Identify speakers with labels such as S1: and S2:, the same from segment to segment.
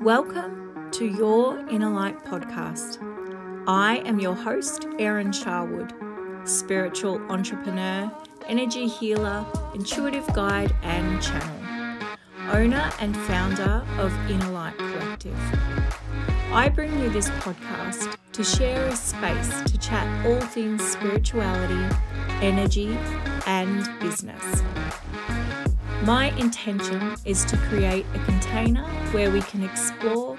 S1: Welcome to Your Inner Light podcast. I am your host, Erin Sharwood, spiritual entrepreneur, energy healer, intuitive guide, and channel, owner and founder of Inner Light Collective. I bring you this podcast to share a space to chat all things spirituality, energy, and business. My intention is to create a container where we can explore,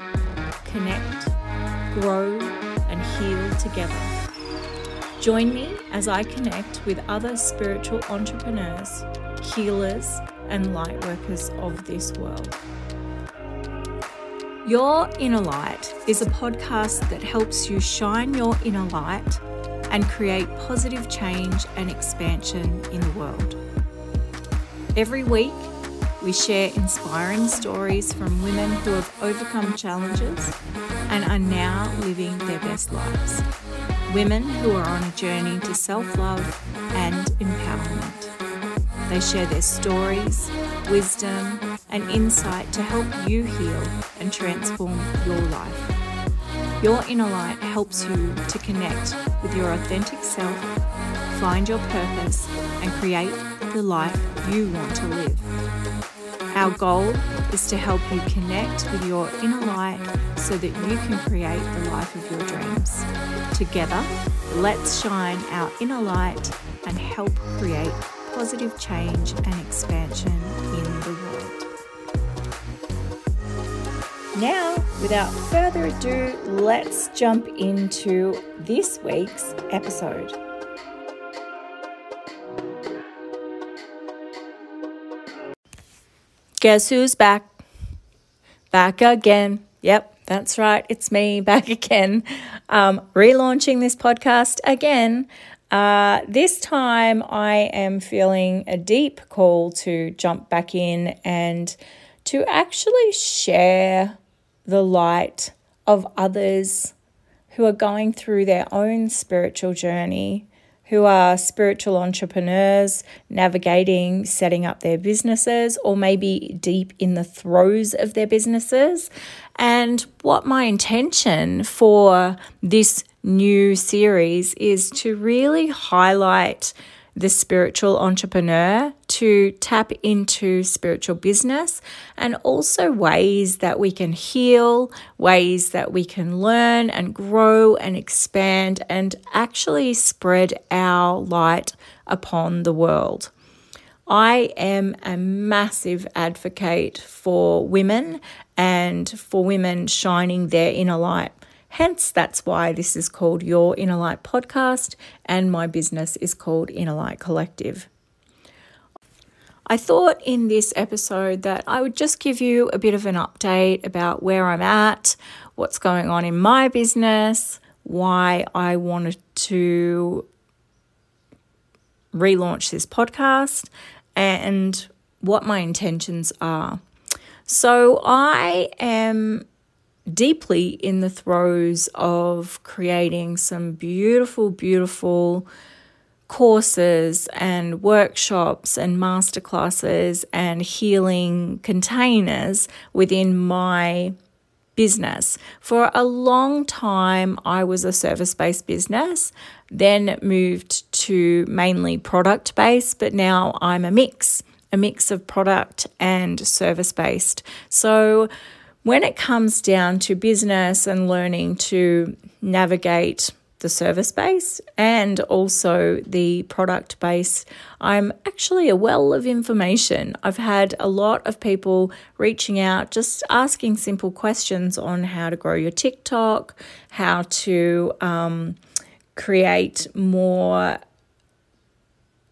S1: connect, grow, and heal together. Join me as I connect with other spiritual entrepreneurs, healers, and light workers of this world. Your Inner Light is a podcast that helps you shine your inner light and create positive change and expansion in the world. Every week, we share inspiring stories from women who have overcome challenges and are now living their best lives. Women who are on a journey to self love and empowerment. They share their stories, wisdom, and insight to help you heal and transform your life. Your inner light helps you to connect with your authentic self, find your purpose, and create the life you want to live. Our goal is to help you connect with your inner light so that you can create the life of your dreams. Together, let's shine our inner light and help create positive change and expansion in the world. Now, without further ado, let's jump into this week's episode. Guess who's back? Back again. Yep, that's right. It's me back again. Um, relaunching this podcast again. Uh, this time I am feeling a deep call to jump back in and to actually share the light of others who are going through their own spiritual journey who are spiritual entrepreneurs navigating setting up their businesses or maybe deep in the throes of their businesses. And what my intention for this new series is to really highlight the spiritual entrepreneur to tap into spiritual business and also ways that we can heal, ways that we can learn and grow and expand and actually spread our light upon the world. I am a massive advocate for women and for women shining their inner light. Hence, that's why this is called Your Inner Light Podcast, and my business is called Inner Light Collective. I thought in this episode that I would just give you a bit of an update about where I'm at, what's going on in my business, why I wanted to relaunch this podcast, and what my intentions are. So, I am deeply in the throes of creating some beautiful, beautiful courses and workshops and masterclasses and healing containers within my business. For a long time, I was a service based business, then moved to mainly product based, but now I'm a mix, a mix of product and service based. So, when it comes down to business and learning to navigate the service base and also the product base, I'm actually a well of information. I've had a lot of people reaching out, just asking simple questions on how to grow your TikTok, how to um, create more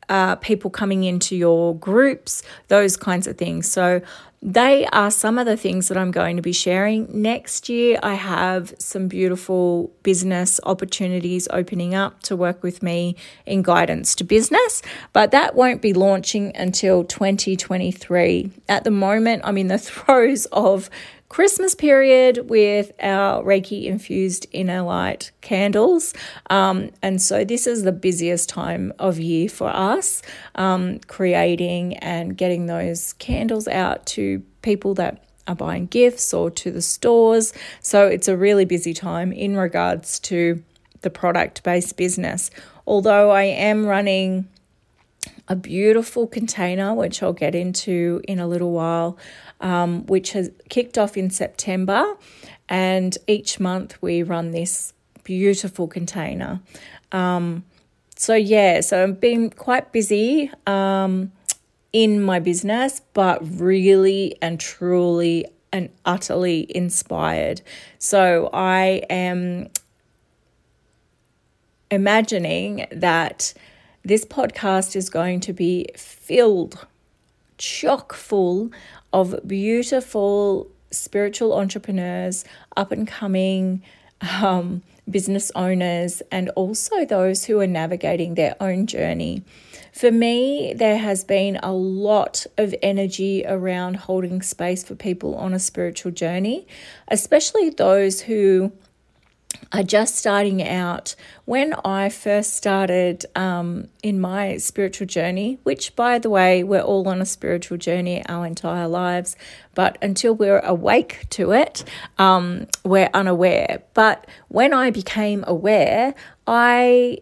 S1: uh, people coming into your groups, those kinds of things. So, they are some of the things that I'm going to be sharing. Next year, I have some beautiful business opportunities opening up to work with me in guidance to business, but that won't be launching until 2023. At the moment, I'm in the throes of Christmas period with our Reiki infused inner light candles. Um, and so this is the busiest time of year for us, um, creating and getting those candles out to people that are buying gifts or to the stores. So it's a really busy time in regards to the product based business. Although I am running a beautiful container, which I'll get into in a little while, um, which has kicked off in September. And each month we run this beautiful container. Um, so, yeah, so I've been quite busy um, in my business, but really and truly and utterly inspired. So, I am imagining that this podcast is going to be filled, chock full of beautiful spiritual entrepreneurs, up and coming um, business owners, and also those who are navigating their own journey. For me, there has been a lot of energy around holding space for people on a spiritual journey, especially those who are just starting out. When I first started um, in my spiritual journey, which by the way, we're all on a spiritual journey our entire lives, but until we're awake to it, um, we're unaware. But when I became aware, I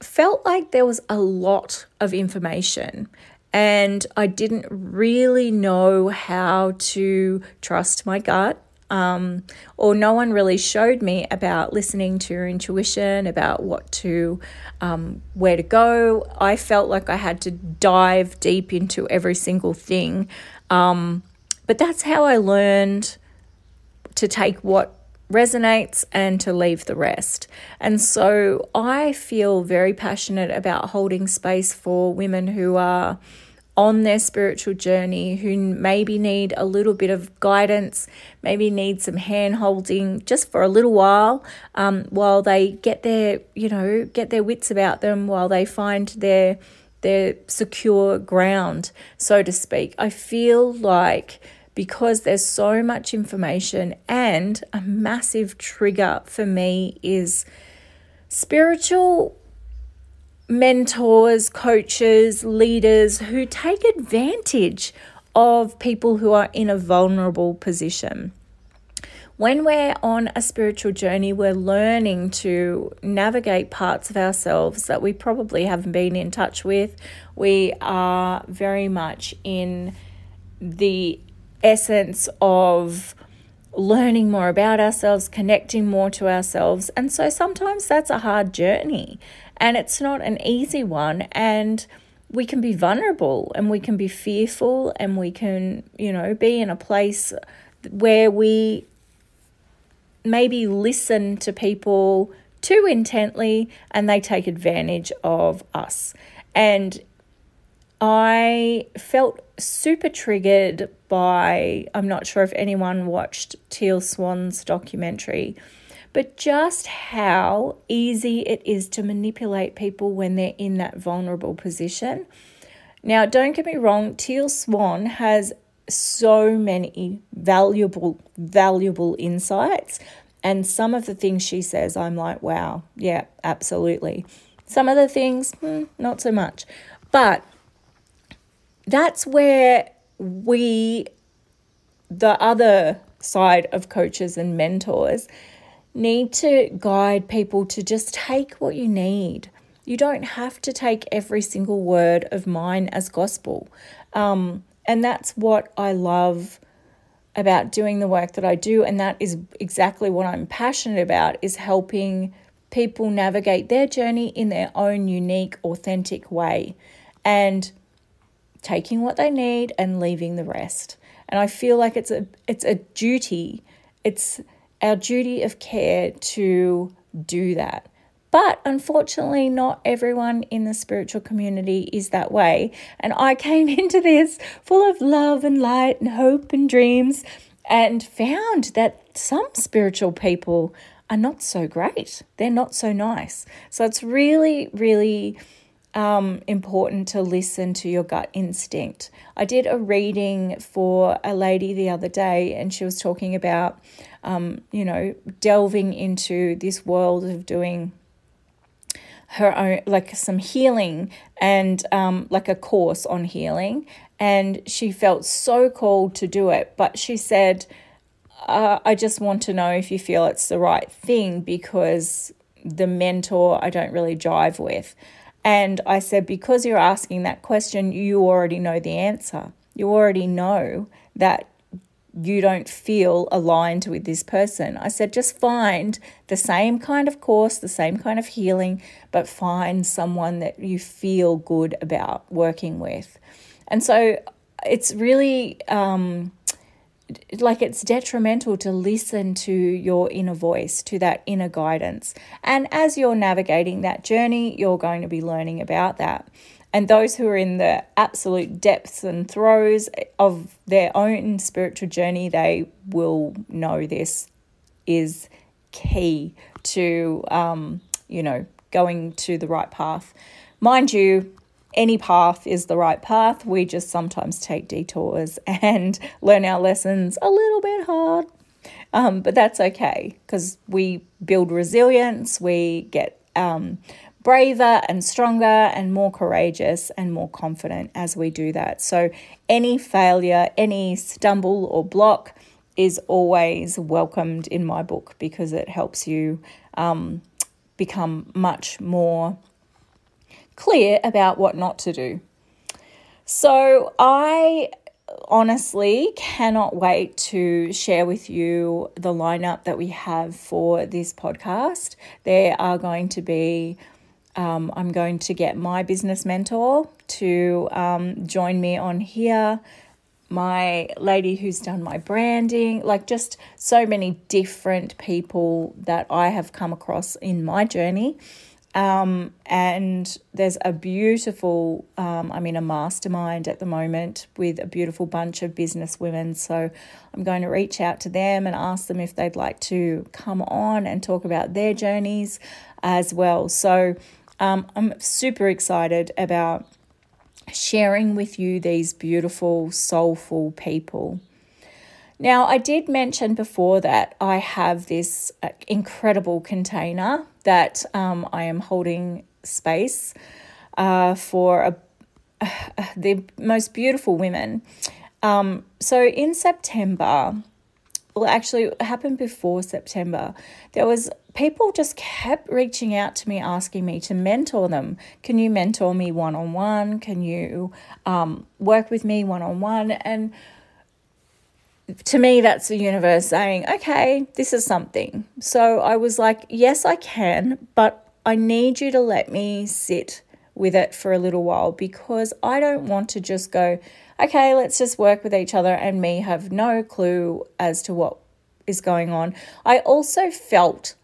S1: felt like there was a lot of information and I didn't really know how to trust my gut um, or no one really showed me about listening to your intuition, about what to, um, where to go. I felt like I had to dive deep into every single thing. Um, but that's how I learned to take what resonates and to leave the rest. And so I feel very passionate about holding space for women who are on their spiritual journey who maybe need a little bit of guidance, maybe need some hand holding just for a little while, um, while they get their, you know, get their wits about them, while they find their their secure ground, so to speak. I feel like because there's so much information and a massive trigger for me is spiritual mentors, coaches, leaders who take advantage of people who are in a vulnerable position. When we're on a spiritual journey, we're learning to navigate parts of ourselves that we probably haven't been in touch with. We are very much in the essence of learning more about ourselves, connecting more to ourselves. And so sometimes that's a hard journey and it's not an easy one. And we can be vulnerable and we can be fearful and we can, you know, be in a place where we maybe listen to people too intently and they take advantage of us. And I felt super triggered by, I'm not sure if anyone watched Teal Swan's documentary, but just how easy it is to manipulate people when they're in that vulnerable position. Now, don't get me wrong, Teal Swan has so many valuable, valuable insights. And some of the things she says, I'm like, wow, yeah, absolutely. Some of the things, hmm, not so much. But that's where we, the other side of coaches and mentors, need to guide people to just take what you need. You don't have to take every single word of mine as gospel. Um, and that's what I love about doing the work that I do. And that is exactly what I'm passionate about is helping people navigate their journey in their own unique, authentic way. And taking what they need and leaving the rest. And I feel like it's a it's a duty. It's our duty of care to do that. But unfortunately, not everyone in the spiritual community is that way. And I came into this full of love and light and hope and dreams and found that some spiritual people are not so great. They're not so nice. So it's really, really um, important to listen to your gut instinct. I did a reading for a lady the other day, and she was talking about, um, you know, delving into this world of doing her own, like some healing and um, like a course on healing. And she felt so called to do it. But she said, uh, I just want to know if you feel it's the right thing because the mentor I don't really jive with. And I said, because you're asking that question, you already know the answer. You already know that you don't feel aligned with this person. I said, just find the same kind of course, the same kind of healing, but find someone that you feel good about working with. And so it's really um, like it's detrimental to listen to your inner voice, to that inner guidance. And as you're navigating that journey, you're going to be learning about that. And those who are in the absolute depths and throes of their own spiritual journey, they will know this is key to, um, you know, going to the right path. Mind you, any path is the right path. We just sometimes take detours and learn our lessons a little bit hard. Um, but that's okay because we build resilience, we get um, braver and stronger and more courageous and more confident as we do that. So, any failure, any stumble or block is always welcomed in my book because it helps you um, become much more clear about what not to do. So, I honestly cannot wait to share with you the lineup that we have for this podcast. There are going to be um, I'm going to get my business mentor to um, join me on here, my lady who's done my branding, like just so many different people that I have come across in my journey. Um, and there's a beautiful, um, I'm in a mastermind at the moment with a beautiful bunch of business women. So I'm going to reach out to them and ask them if they'd like to come on and talk about their journeys as well. So um, I'm super excited about sharing with you these beautiful, soulful people. Now, I did mention before that I have this uh, incredible container that um, I am holding space uh, for a, uh, the most beautiful women. Um, so in September, well, actually, it happened before September. There was people just kept reaching out to me asking me to mentor them. Can you mentor me one on one? Can you um, work with me one on one? And to me, that's the universe saying, okay, this is something. So I was like, yes, I can, but I need you to let me sit with it for a little while because I don't want to just go, okay, let's just work with each other and me have no clue as to what is going on. I also felt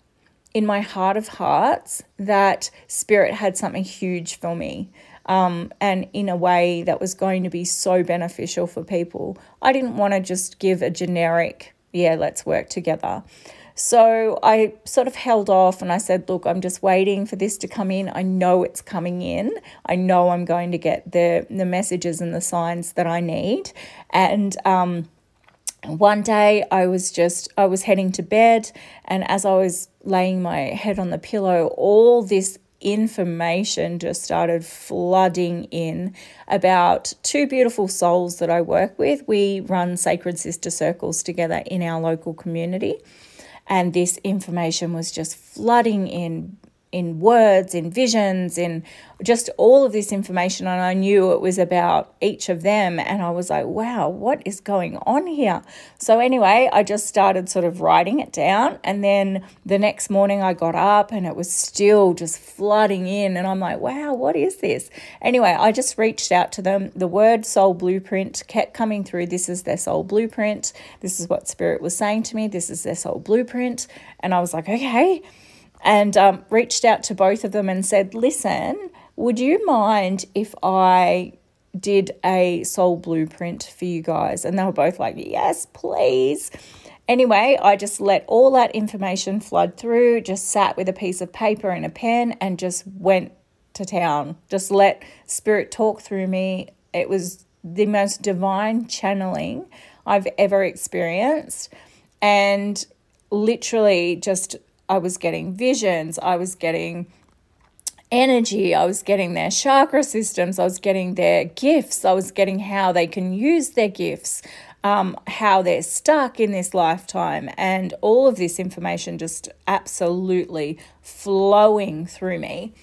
S1: in my heart of hearts that spirit had something huge for me. Um, and in a way that was going to be so beneficial for people. I didn't want to just give a generic, yeah, let's work together. So I sort of held off and I said, look, I'm just waiting for this to come in. I know it's coming in. I know I'm going to get the, the messages and the signs that I need. And, um, one day I was just I was heading to bed and as I was laying my head on the pillow all this information just started flooding in about two beautiful souls that I work with. We run sacred sister circles together in our local community and this information was just flooding in in words, in visions, in just all of this information. And I knew it was about each of them. And I was like, wow, what is going on here? So, anyway, I just started sort of writing it down. And then the next morning I got up and it was still just flooding in. And I'm like, wow, what is this? Anyway, I just reached out to them. The word soul blueprint kept coming through. This is their soul blueprint. This is what spirit was saying to me. This is their soul blueprint. And I was like, okay and um, reached out to both of them and said, Listen, would you mind if I did a soul blueprint for you guys? And they were both like, Yes, please. Anyway, I just let all that information flood through, just sat with a piece of paper and a pen and just went to town. Just let spirit talk through me. It was the most divine channeling I've ever experienced. And literally just I was getting visions, I was getting energy, I was getting their chakra systems, I was getting their gifts, I was getting how they can use their gifts, um, how they're stuck in this lifetime, and all of this information just absolutely flowing through me.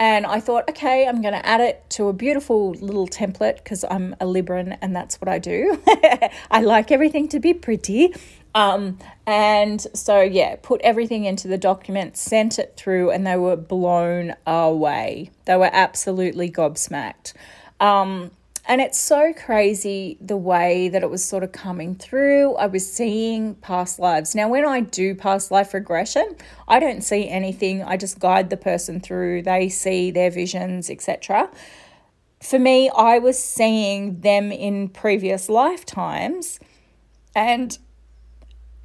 S1: And I thought, okay, I'm going to add it to a beautiful little template because I'm a Libran and that's what I do. I like everything to be pretty. Um, and so, yeah, put everything into the document, sent it through, and they were blown away. They were absolutely gobsmacked. Um, and it's so crazy the way that it was sort of coming through. I was seeing past lives. Now, when I do past life regression, I don't see anything. I just guide the person through. They see their visions, etc. For me, I was seeing them in previous lifetimes and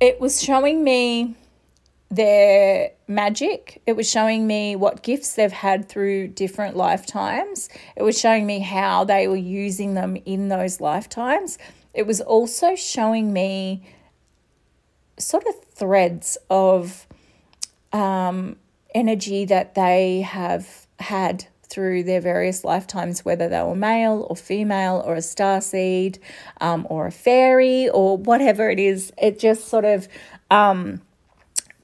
S1: it was showing me their magic. It was showing me what gifts they've had through different lifetimes. It was showing me how they were using them in those lifetimes. It was also showing me sort of threads of um, energy that they have had through their various lifetimes, whether they were male or female or a star seed um, or a fairy or whatever it is. It just sort of. Um,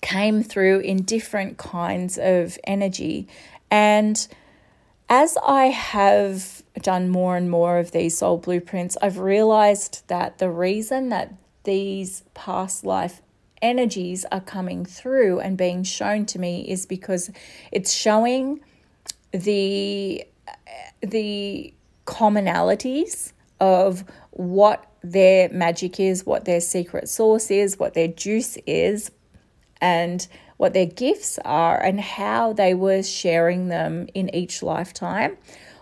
S1: came through in different kinds of energy. And as I have done more and more of these soul blueprints, I've realized that the reason that these past life energies are coming through and being shown to me is because it's showing the the commonalities of what their magic is, what their secret source is, what their juice is, and what their gifts are and how they were sharing them in each lifetime.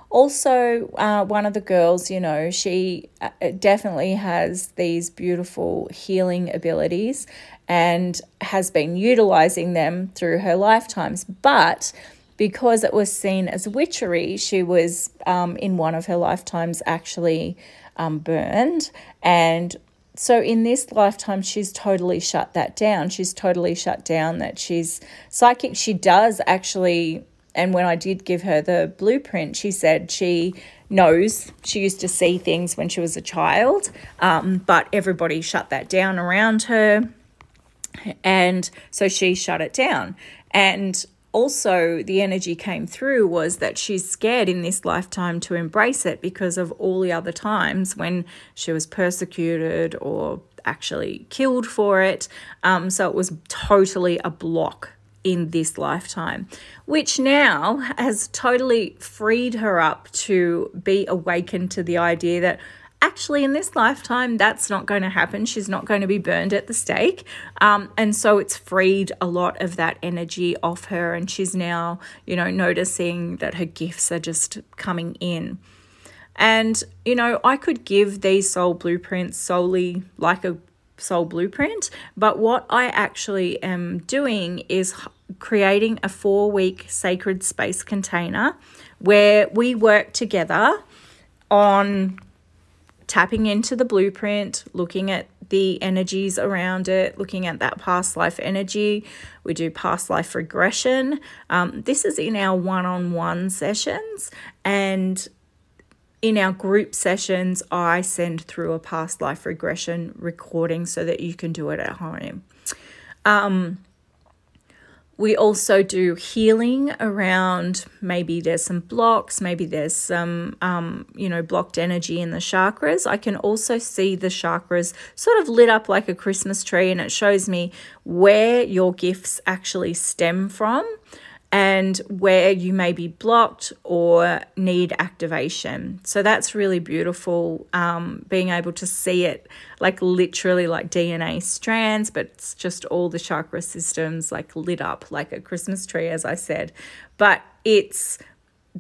S1: Also, uh, one of the girls, you know, she uh, definitely has these beautiful healing abilities and has been utilizing them through her lifetimes. But because it was seen as witchery, she was um, in one of her lifetimes actually um, burned. And so in this lifetime she's totally shut that down. She's totally shut down that she's psychic. She does actually and when i did give her the blueprint she said she knows. She used to see things when she was a child um, but everybody shut that down around her. And so she shut it down. And also the energy came through was that she's scared in this lifetime to embrace it because of all the other times when she was persecuted or actually killed for it. Um, so it was totally a block in this lifetime, which now has totally freed her up to be awakened to the idea that actually in this lifetime that's not going to happen. She's not going to be burned at the stake. Um, and so it's freed a lot of that energy off her and she's now you know noticing that her gifts are just coming in. And you know i could give these soul blueprints solely like a soul blueprint but what i actually am doing is creating a four week sacred space container where we work together on tapping into the blueprint, looking at the energies around it, looking at that past life energy. We do past life regression. Um, this is in our one on one sessions. And in our group sessions, I send through a past life regression recording so that you can do it at home. Um, we also do healing around maybe there's some blocks, maybe there's some, um, you know, blocked energy in the chakras. I can also see the chakras sort of lit up like a Christmas tree, and it shows me where your gifts actually stem from and where you may be blocked or need activation. So that's really beautiful, um, being able to see it like literally like DNA strands, but it's just all the chakra systems like lit up like a Christmas tree, as I said. But it's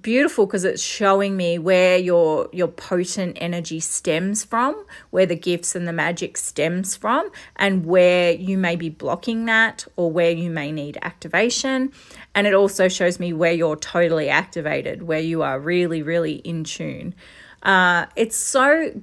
S1: beautiful because it's showing me where your your potent energy stems from where the gifts and the magic stems from and where you may be blocking that or where you may need activation. And it also shows me where you're totally activated where you are really really in tune. Uh, it's so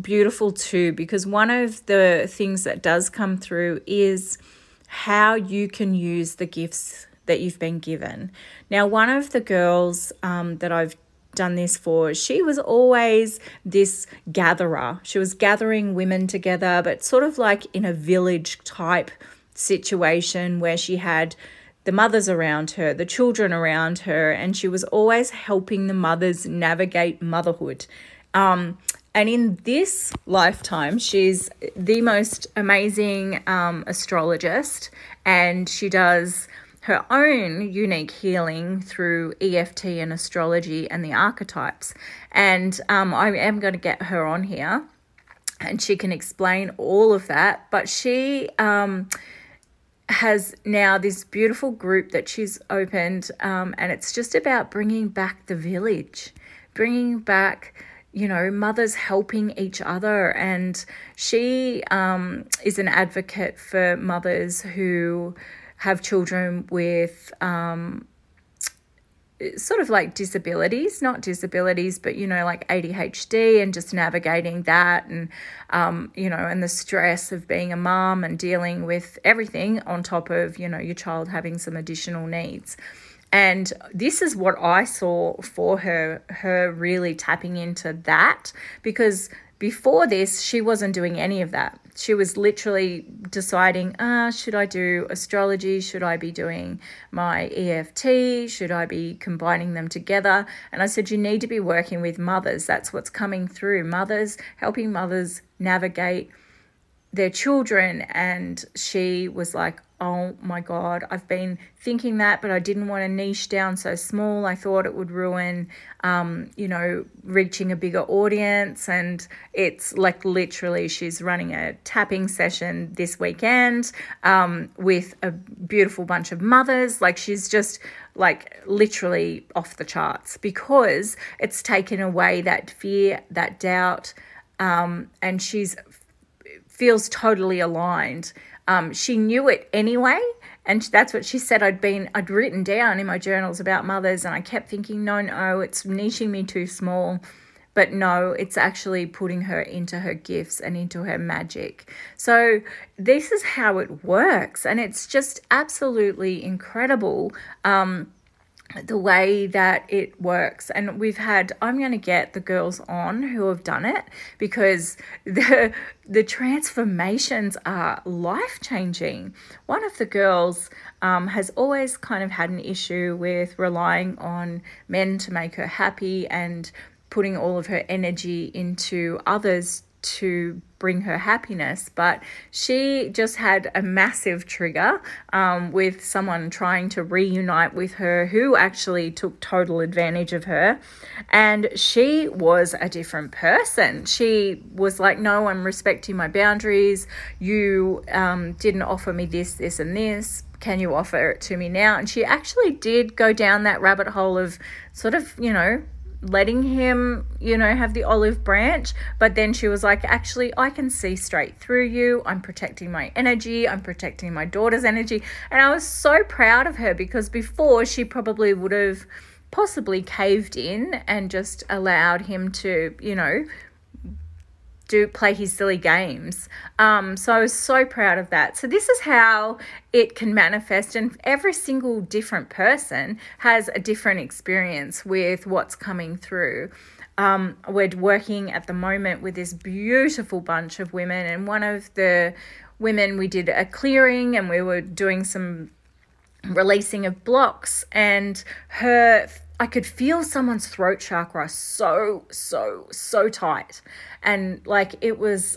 S1: beautiful too because one of the things that does come through is how you can use the gifts that you've been given. Now, one of the girls um, that I've done this for, she was always this gatherer. She was gathering women together, but sort of like in a village type situation where she had the mothers around her, the children around her, and she was always helping the mothers navigate motherhood. Um, and in this lifetime, she's the most amazing um, astrologist, and she does her own unique healing through EFT and astrology and the archetypes. And um, I am going to get her on here, and she can explain all of that. But she um, has now this beautiful group that she's opened, um, and it's just about bringing back the village, bringing back you know, mothers helping each other. And she um, is an advocate for mothers who have children with um, sort of like disabilities, not disabilities, but you know, like ADHD and just navigating that and, um, you know, and the stress of being a mom and dealing with everything on top of, you know, your child having some additional needs. And this is what I saw for her, her really tapping into that because before this, she wasn't doing any of that. She was literally deciding, ah, should I do astrology? Should I be doing my EFT? Should I be combining them together? And I said, you need to be working with mothers. That's what's coming through. Mothers, helping mothers navigate their children. And she was like, oh my God, I've been thinking that, but I didn't want to niche down so small. I thought it would ruin, um, you know, reaching a bigger audience. And it's like literally, she's running a tapping session this weekend um, with a beautiful bunch of mothers. Like she's just like literally off the charts because it's taken away that fear, that doubt. Um, and she's feels totally aligned um, she knew it anyway, and that's what she said. I'd been, I'd written down in my journals about mothers, and I kept thinking, no, no, it's niching me too small. But no, it's actually putting her into her gifts and into her magic. So, this is how it works, and it's just absolutely incredible. Um, the way that it works. And we've had i'm going to get the girls on who have done it because the the transformations are life changing one of the girls um, has always kind of had an issue with relying on men to make her happy and putting all of her energy into others to bring her happiness, but she just had a massive trigger um, with someone trying to reunite with her who actually took total advantage of her. And she was a different person. She was like, No, I'm respecting my boundaries. You um, didn't offer me this, this, and this can you offer it to me now? And she actually did go down that rabbit hole of sort of, you know, letting him, you know, have the olive branch. But then she was like, actually, I can see straight through you. I'm protecting my energy. I'm protecting my daughter's energy. And I was so proud of her because before she probably would have possibly caved in and just allowed him to, you know, do play his silly games. Um, so I was so proud of that. So this is how it can manifest, and every single different person has a different experience with what's coming through. Um, we're working at the moment with this beautiful bunch of women, and one of the women we did a clearing, and we were doing some releasing of blocks, and her I could feel someone's throat chakra so, so, so tight. And like it was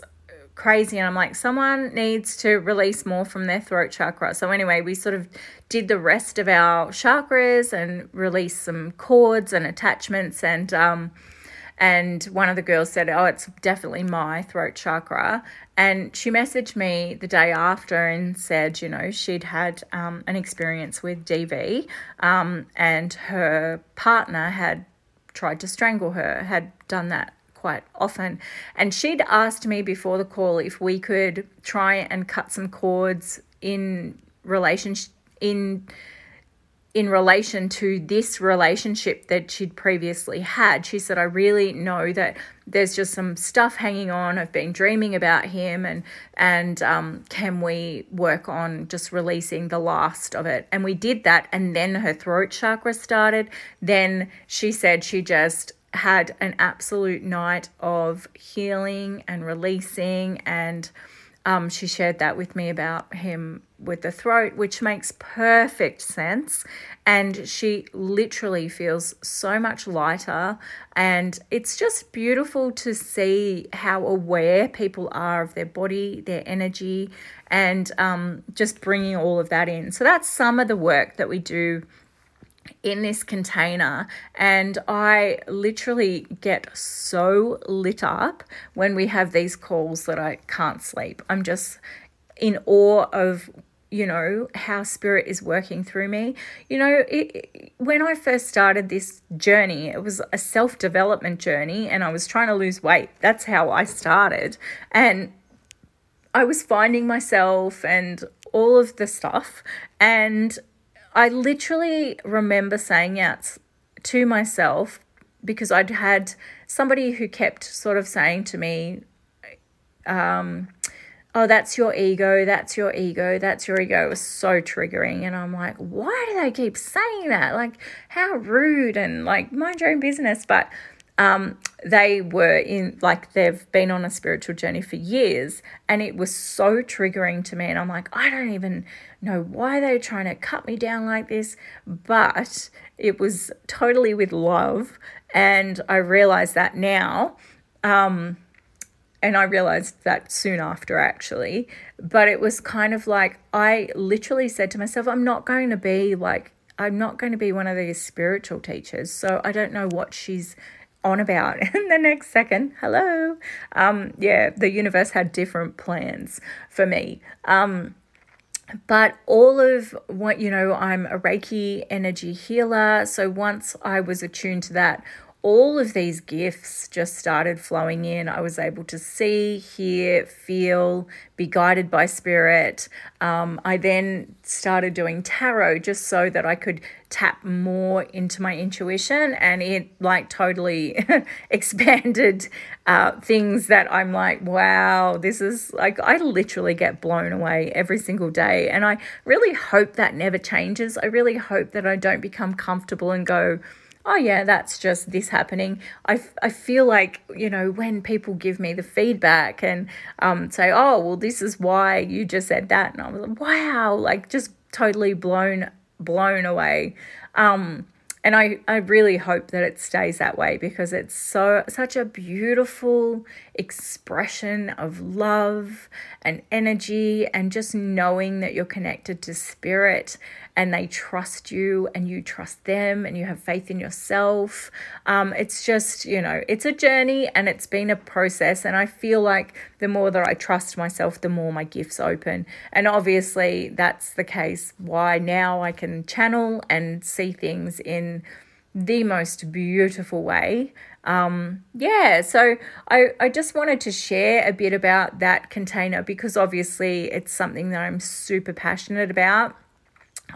S1: crazy. And I'm like, someone needs to release more from their throat chakra. So, anyway, we sort of did the rest of our chakras and released some cords and attachments. And, um, and one of the girls said, Oh, it's definitely my throat chakra. And she messaged me the day after and said, you know, she'd had um, an experience with DV um, and her partner had tried to strangle her, had done that quite often. And she'd asked me before the call if we could try and cut some cords in relationship in in relation to this relationship that she'd previously had. She said, I really know that there's just some stuff hanging on. I've been dreaming about him, and and um, can we work on just releasing the last of it? And we did that, and then her throat chakra started. Then she said she just had an absolute night of healing and releasing and um, she shared that with me about him with the throat, which makes perfect sense. And she literally feels so much lighter. And it's just beautiful to see how aware people are of their body, their energy, and um, just bringing all of that in. So that's some of the work that we do in this container and I literally get so lit up when we have these calls that I can't sleep. I'm just in awe of you know how spirit is working through me. You know it, it, when i first started this journey it was a self-development journey and i was trying to lose weight. That's how i started. And i was finding myself and all of the stuff. And I literally remember saying out to myself because I'd had somebody who kept sort of saying to me, um, oh, that's your ego, that's your ego, that's your ego. It was so triggering. And I'm like, why do they keep saying that? Like, how rude and like, mind your own business. But um, they were in, like, they've been on a spiritual journey for years. And it was so triggering to me. And I'm like, I don't even know why they're trying to cut me down like this. But it was totally with love. And I realize that now. Um, and I realized that soon after, actually. But it was kind of like I literally said to myself, I'm not going to be like, I'm not going to be one of these spiritual teachers. So I don't know what she's on about and the next second hello um yeah the universe had different plans for me um but all of what you know i'm a reiki energy healer so once i was attuned to that all of these gifts just started flowing in. I was able to see, hear, feel, be guided by spirit. Um, I then started doing tarot just so that I could tap more into my intuition, and it like totally expanded uh, things that I'm like, wow, this is like, I literally get blown away every single day. And I really hope that never changes. I really hope that I don't become comfortable and go, oh yeah that's just this happening. I, I feel like you know when people give me the feedback and um, say oh well this is why you just said that and i was like wow like just totally blown blown away. Um, and I, I really hope that it stays that way because it's so such a beautiful expression of love and energy and just knowing that you're connected to spirit and they trust you and you trust them and you have faith in yourself. Um, it's just, you know, it's a journey and it's been a process. And I feel like the more that I trust myself, the more my gifts open. And obviously, that's the case why now I can channel and see things in the most beautiful way. Um, yeah, so I, I just wanted to share a bit about that container because obviously it's something that I'm super passionate about.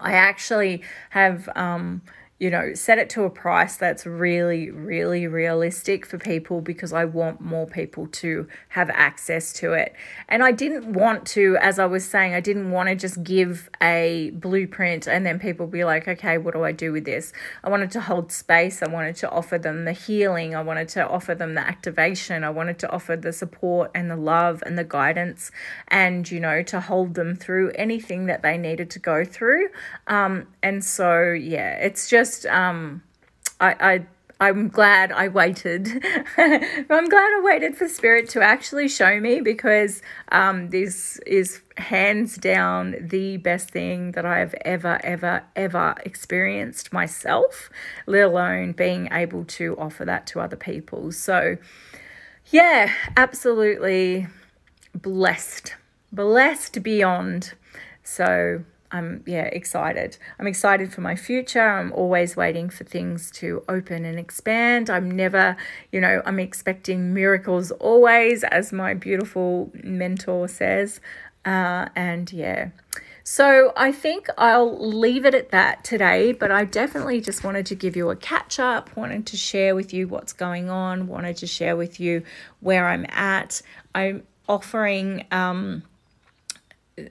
S1: I actually have um, you know, set it to a price that's really, really realistic for people because I want more people to have access to it. And I didn't want to, as I was saying, I didn't want to just give a blueprint and then people be like, okay, what do I do with this? I wanted to hold space. I wanted to offer them the healing. I wanted to offer them the activation. I wanted to offer the support and the love and the guidance and, you know, to hold them through anything that they needed to go through. Um, and so, yeah, it's just, just um, I, I I'm glad I waited. I'm glad I waited for Spirit to actually show me because um, this is hands down the best thing that I've ever, ever, ever experienced myself, let alone being able to offer that to other people. So, yeah, absolutely blessed, blessed beyond. So, I'm yeah excited. I'm excited for my future. I'm always waiting for things to open and expand. I'm never, you know, I'm expecting miracles always, as my beautiful mentor says. Uh, and yeah, So I think I'll leave it at that today, but I definitely just wanted to give you a catch up, wanted to share with you what's going on, wanted to share with you where I'm at. I'm offering um,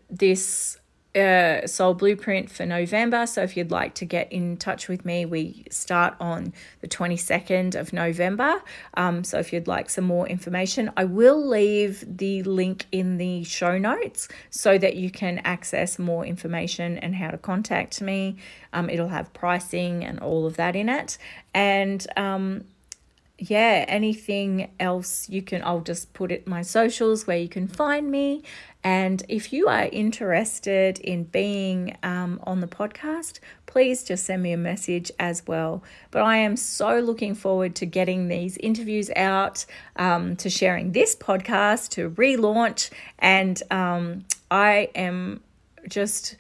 S1: this uh, Soul Blueprint for November. So if you'd like to get in touch with me, we start on the 22nd of November. Um, so if you'd like some more information, I will leave the link in the show notes so that you can access more information and how to contact me. Um, it'll have pricing and all of that in it. And um, yeah, anything else you can, I'll just put it my socials where you can find me. And if you are interested in being um, on the podcast, please just send me a message as well. But I am so looking forward to getting these interviews out, um, to sharing this podcast, to relaunch. And um, I am just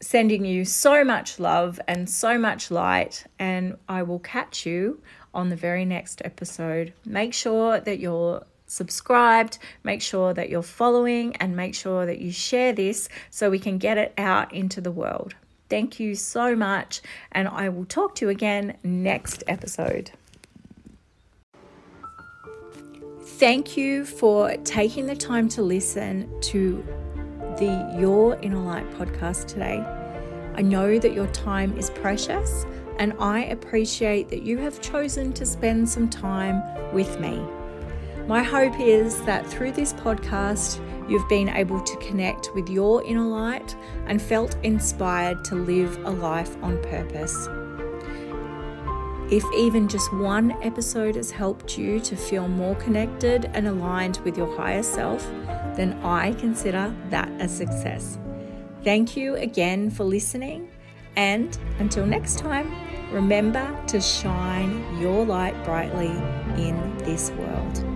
S1: sending you so much love and so much light. And I will catch you on the very next episode. Make sure that you're subscribed, make sure that you're following, and make sure that you share this so we can get it out into the world. Thank you so much, and I will talk to you again next episode. Thank you for taking the time to listen to the Your Inner Light podcast today. I know that your time is precious, and I appreciate that you have chosen to spend some time with me. My hope is that through this podcast, you've been able to connect with your inner light and felt inspired to live a life on purpose. If even just one episode has helped you to feel more connected and aligned with your higher self, then I consider that a success. Thank you again for listening, and until next time, remember to shine your light brightly in this world.